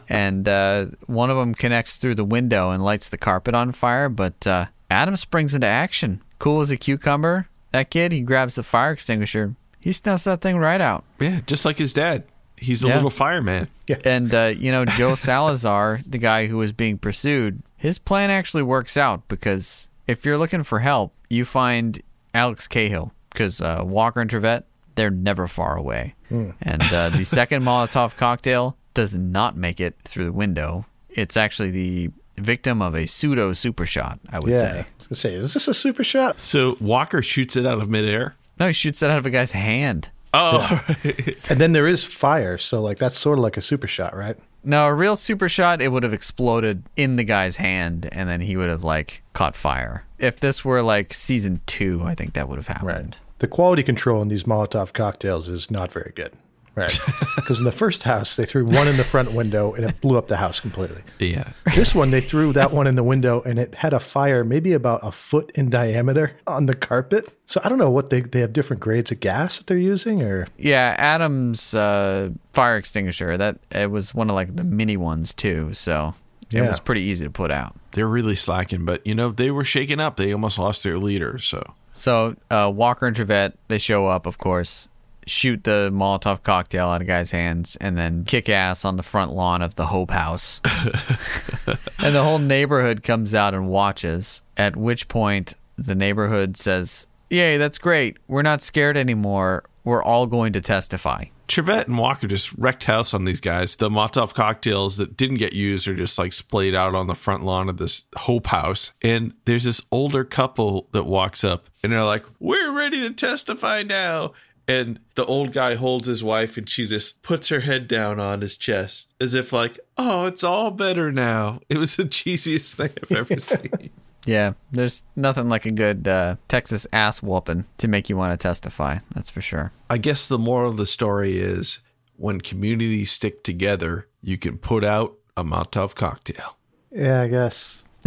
And uh, one of them connects through the window and lights the carpet on fire. But uh, Adam springs into action. Cool as a cucumber. That kid, he grabs the fire extinguisher. He snuffs that thing right out. yeah just like his dad he's a Yeah. little fireman Yeah. And uh, you know, Joe Salazar, the guy who was being pursued, his plan actually works out because if you're looking for help, you find Alex Cahill because uh, Walker and Trivette, they're never far away. And uh, the second Molotov cocktail does not make it through the window. It's actually the victim of a pseudo super shot, I would Yeah. say. I was say, is this a super shot? so Walker shoots it out of midair No, he shoots it out of a guy's hand. oh And then there is fire, so like that's sort of like a super shot, right? No, a real super shot, it would have exploded in the guy's hand, and then he would have like caught fire. If this were like season two, I think that would have happened. The quality control in these Molotov cocktails is not very good. Right. Because in the first house, they threw one in the front window and it blew up the house completely. yeah This one, they threw that one in the window and it had a fire maybe about a foot in diameter on the carpet. So I don't know what they, they have different grades of gas that they're using or. Yeah, Adam's uh, fire extinguisher that it was one of like the mini ones too, so it Yeah. was pretty easy to put out. they're really slacking but you know they were shaken up they almost lost their leader so So uh, Walker and Trivette they show up, of course, shoot the Molotov cocktail out of guy's hands, and then kick ass on the front lawn of the Hope House. and the whole neighborhood comes out and watches. At which point the neighborhood says, "Yay, that's great. We're not scared anymore. We're all going to testify." Trivette and Walker just wrecked house on these guys. The Molotov cocktails that didn't get used are just like splayed out on the front lawn of this Hope House. And there's this older couple that walks up and they're like, We're ready to testify now. And the old guy holds his wife and she just puts her head down on his chest as if, like, oh, it's all better now. It was the cheesiest thing I've ever seen. Yeah, there's nothing like a good uh, Texas ass whooping to make you want to testify. That's for sure. I guess the moral of the story is when communities stick together, you can put out a Molotov cocktail. Yeah, I guess.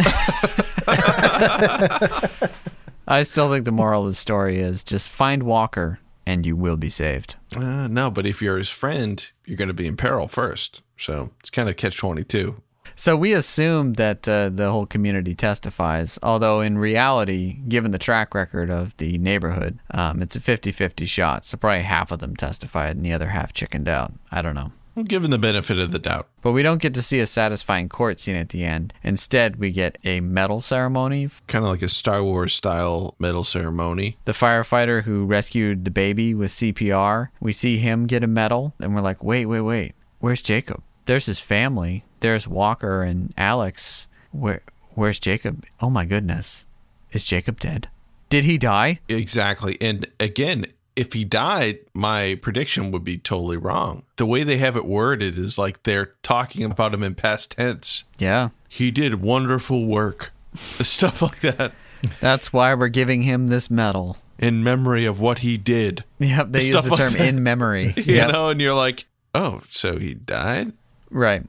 I still think the moral of the story is just find Walker and you will be saved. Uh, no, but if you're his friend, you're going to be in peril first. So it's kind of catch 22. So we assume that uh, the whole community testifies, although in reality, given the track record of the neighborhood, um, it's a 50 50 shot. So probably half of them testified and the other half chickened out. I don't know. Given the benefit of the doubt. But we don't get to see a satisfying court scene at the end. Instead, we get a medal ceremony. Kind of like a Star Wars style medal ceremony. The firefighter who rescued the baby with CPR, we see him get a medal, and we're like, wait, wait, wait. Where's Jacob? There's his family. There's Walker and Alex. Where, where's Jacob? Oh my goodness. Is Jacob dead? Did he die? Exactly. And again, if he died, my prediction would be totally wrong. The way they have it worded is like they're talking about him in past tense. Yeah. He did wonderful work. Stuff like that. That's why we're giving him this medal. In memory of what he did. Yep, they use the like term that. in memory. You Yep. know, and you're like, oh, so he died? Right.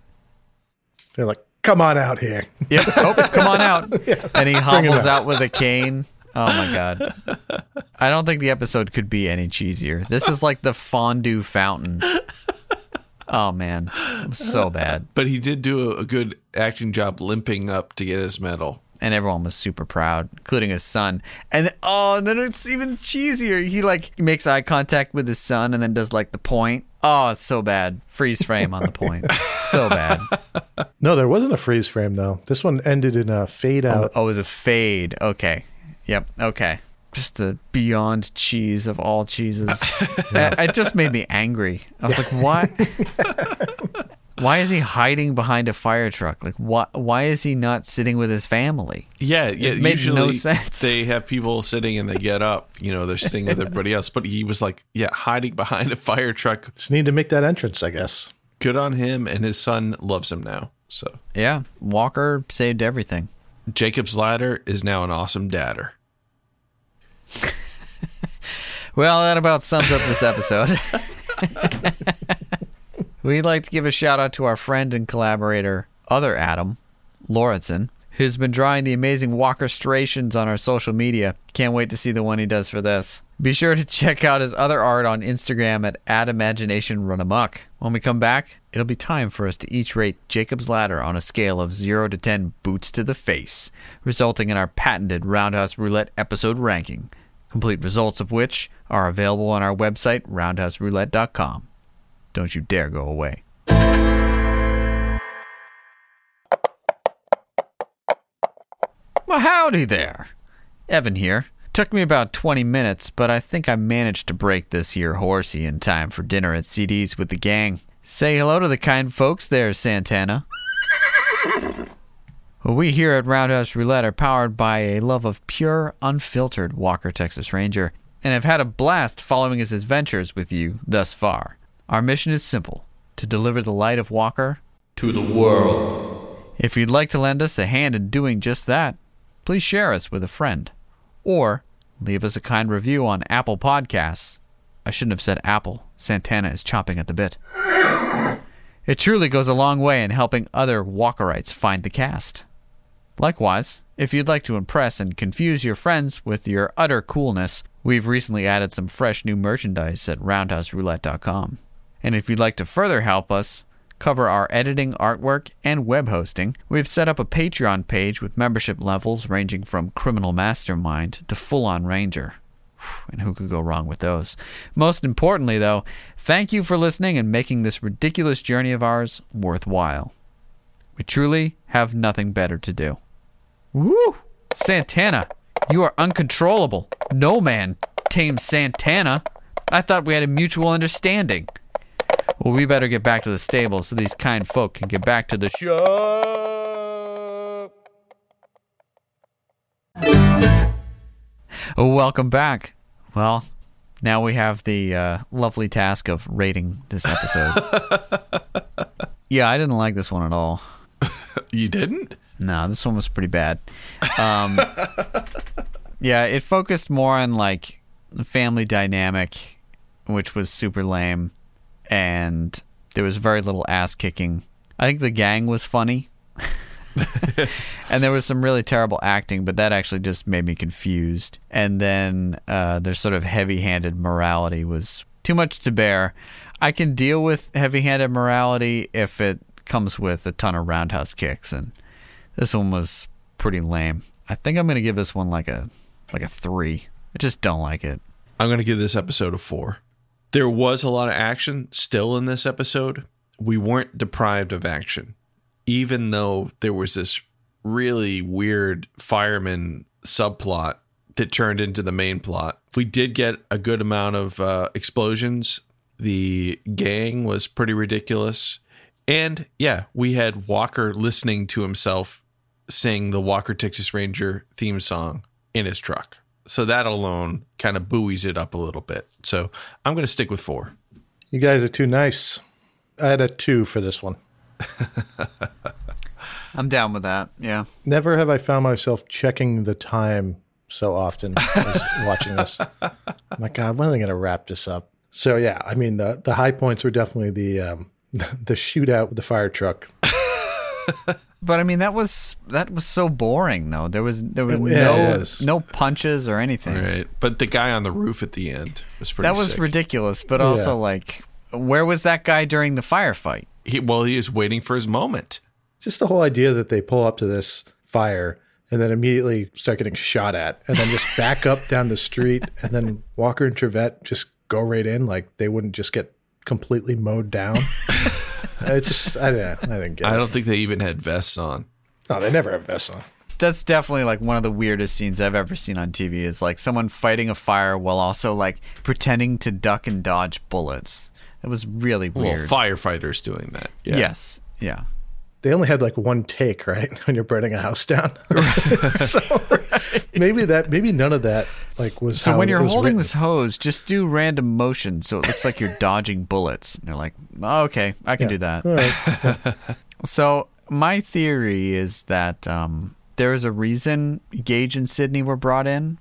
They're like, come on out here. Yep. Oh, come on out. And he hobbles out. out with a cane. Oh my god. I don't think the episode could be any cheesier. This is like the fondue fountain. Oh man. So bad. But he did do a, a good acting job limping up to get his medal. And everyone was super proud, including his son. And oh, and then it's even cheesier. He like makes eye contact with his son and then does like the point. Oh, it's so bad. Freeze frame on the point. So bad. No, there wasn't a freeze frame though. This one ended in a fade oh, out. Oh, it was a fade. Okay. Yep. Okay. Just the beyond cheese of all cheeses. it, it just made me angry. I was like, "What? why is he hiding behind a fire truck? Like, why? Why is he not sitting with his family? Yeah, yeah. made usually no sense. They have people sitting and they get up. You know, they're sitting with everybody else. But he was like, yeah, hiding behind a fire truck. Just need to make that entrance, I guess. Good on him, and his son loves him now. So Yeah, Walker saved everything. Jacob's ladder is now an awesome dadder. Well, that about sums up this episode. We'd like to give a shout out to our friend and collaborator, other Adam, Lauritsen, who's been drawing the amazing Walker Walkerstrations on our social media. Can't wait to see the one he does for this. Be sure to check out his other art on Instagram at AdImagination When we come back, it'll be time for us to each rate Jacob's Ladder on a scale of 0 to 10 boots to the face, resulting in our patented Roundhouse Roulette episode ranking complete results of which are available on our website, roundhouseroulette.com. Don't you dare go away. Well, howdy there. Evan here. Took me about 20 minutes, but I think I managed to break this here horsey in time for dinner at CD's with the gang. Say hello to the kind folks there, Santana. Well, we here at Roundhouse Roulette are powered by a love of pure, unfiltered Walker Texas Ranger and have had a blast following his adventures with you thus far. Our mission is simple to deliver the light of Walker to the world. If you'd like to lend us a hand in doing just that, please share us with a friend or leave us a kind review on Apple Podcasts. I shouldn't have said Apple. Santana is chomping at the bit. It truly goes a long way in helping other Walkerites find the cast. Likewise, if you'd like to impress and confuse your friends with your utter coolness, we've recently added some fresh new merchandise at roundhouseroulette.com. And if you'd like to further help us cover our editing, artwork, and web hosting, we've set up a Patreon page with membership levels ranging from criminal mastermind to full on ranger. And who could go wrong with those? Most importantly, though, thank you for listening and making this ridiculous journey of ours worthwhile. We truly have nothing better to do. Woo! Santana, you are uncontrollable. No man tames Santana. I thought we had a mutual understanding. Well, we better get back to the stable so these kind folk can get back to the show. Oh, welcome back. Well, now we have the uh, lovely task of rating this episode. yeah, I didn't like this one at all. You didn't? No, this one was pretty bad. Um, yeah, it focused more on like family dynamic, which was super lame, and there was very little ass kicking. I think the gang was funny, and there was some really terrible acting, but that actually just made me confused. And then uh, their sort of heavy-handed morality was too much to bear. I can deal with heavy-handed morality if it comes with a ton of roundhouse kicks and this one was pretty lame. I think I'm gonna give this one like a like a three. I just don't like it. I'm to give this episode a four. There was a lot of action still in this episode. We weren't deprived of action, even though there was this really weird fireman subplot that turned into the main plot. We did get a good amount of uh, explosions. The gang was pretty ridiculous. And yeah, we had Walker listening to himself sing the Walker Texas Ranger theme song in his truck. So that alone kind of buoys it up a little bit. So I'm going to stick with four. You guys are too nice. I had a two for this one. I'm down with that. Yeah. Never have I found myself checking the time so often as watching this. I'm like, God, when are they going to wrap this up? So yeah, I mean the the high points were definitely the um, the shootout with the fire truck. But I mean that was that was so boring though. There was there was Yeah, no no punches or anything. Right. But the guy on the roof at the end was pretty That was sick. ridiculous, but also Yeah. like where was that guy during the firefight? He, well, he is waiting for his moment. Just the whole idea that they pull up to this fire and then immediately start getting shot at, and then just back up down the street, and then Walker and Trivette just go right in like they wouldn't just get completely mowed down. I just I didn't I didn't get I it. don't think they even had vests on. No, they never have vests on. That's definitely like one of the weirdest scenes I've ever seen on TV is like someone fighting a fire while also like pretending to duck and dodge bullets. It was really Well, weird. firefighters doing that. Yeah. Yes. Yeah. They only had like one take, right? When you're burning a house down. so maybe that maybe none of that like was So when you're holding written. this hose, just do random motions so it looks like you're dodging bullets. And they're like, oh, okay, I can do that. Right. So my theory is that um, there is a reason Gage and Sydney were brought in,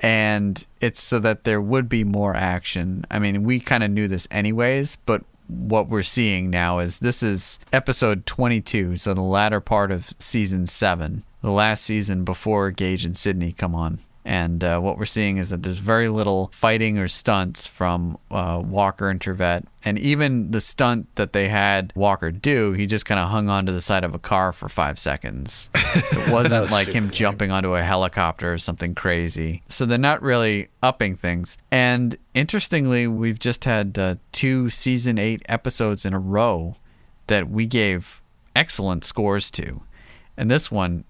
and it's so that there would be more action. I mean, we kind of knew this anyways, but what we're seeing now is this is episode 22, so the latter part of season seven, the last season before Gage and Sydney come on. And uh, what we're seeing is that there's very little fighting or stunts from uh, Walker and Trivette. And even the stunt that they had Walker do, he just kind of hung onto the side of a car for five seconds. It wasn't was like him lame. jumping onto a helicopter or something crazy. So they're not really upping things. And interestingly, we've just had uh, two season eight episodes in a row that we gave excellent scores to. And this one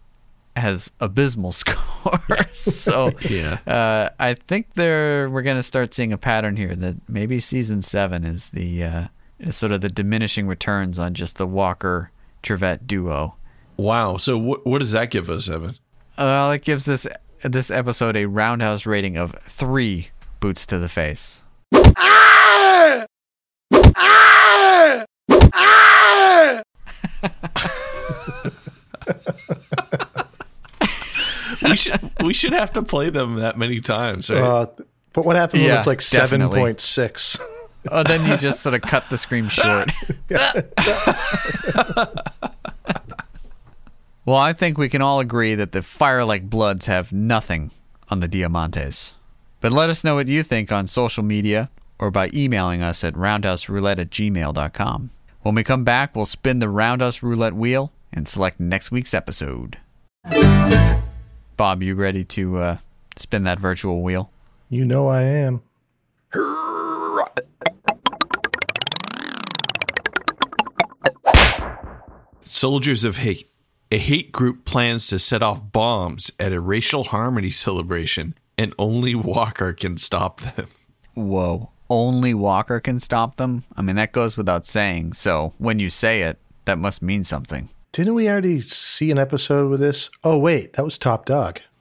has abysmal scores. so Yeah. uh, I think there we're going to start seeing a pattern here that maybe season seven is the uh, is sort of the diminishing returns on just the Walker Trivette duo. Wow. So wh- what does that give us, Evan? Well, it gives this this episode a roundhouse rating of three boots to the face. We should we should have to play them that many times. Right? Uh, but what happened when Yeah, it's like seven definitely. point? Oh, then you just sort of cut the scream short. well, I think we can all agree that the Fire Lake Bloods have nothing on the Diamantes. But let us know what you think on social media or by emailing us at roundhouseroulette at gmail.com. When we come back, we'll spin the Roundhouse Roulette wheel and select next week's episode. Bob, you ready to uh, spin that virtual wheel? You know I am. Soldiers of Hate. A hate group plans to set off bombs at a racial harmony celebration, and only Walker can stop them. Whoa. Only Walker can stop them? I mean, that goes without saying. So when you say it, that must mean something. Didn't we already see an episode with this? Oh wait, that was Top Dog.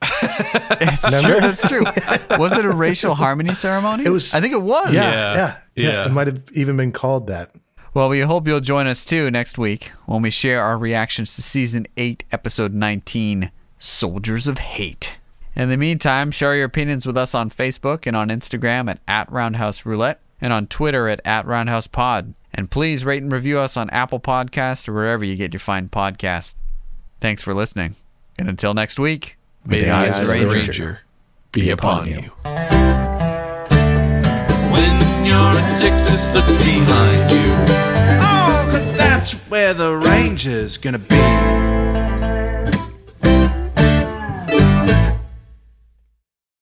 It's true. That's true. Was it a racial harmony ceremony? It was- I think it was. Yeah, Yeah, yeah, yeah. yeah. It might have even been called that. Well, we hope you'll join us too next week when we share our reactions to season 8, episode 19 Soldiers of Hate. In the meantime, share your opinions with us on Facebook and on Instagram at, at Roundhouse Roulette and on Twitter at, at Roundhouse Pod. And please rate and review us on Apple Podcasts or wherever you get your fine podcasts. Thanks for listening. And until next week, May the eyes of the Ranger Ranger be upon you. When you're in Texas, look behind you. Oh, cause that's where the Ranger's gonna be.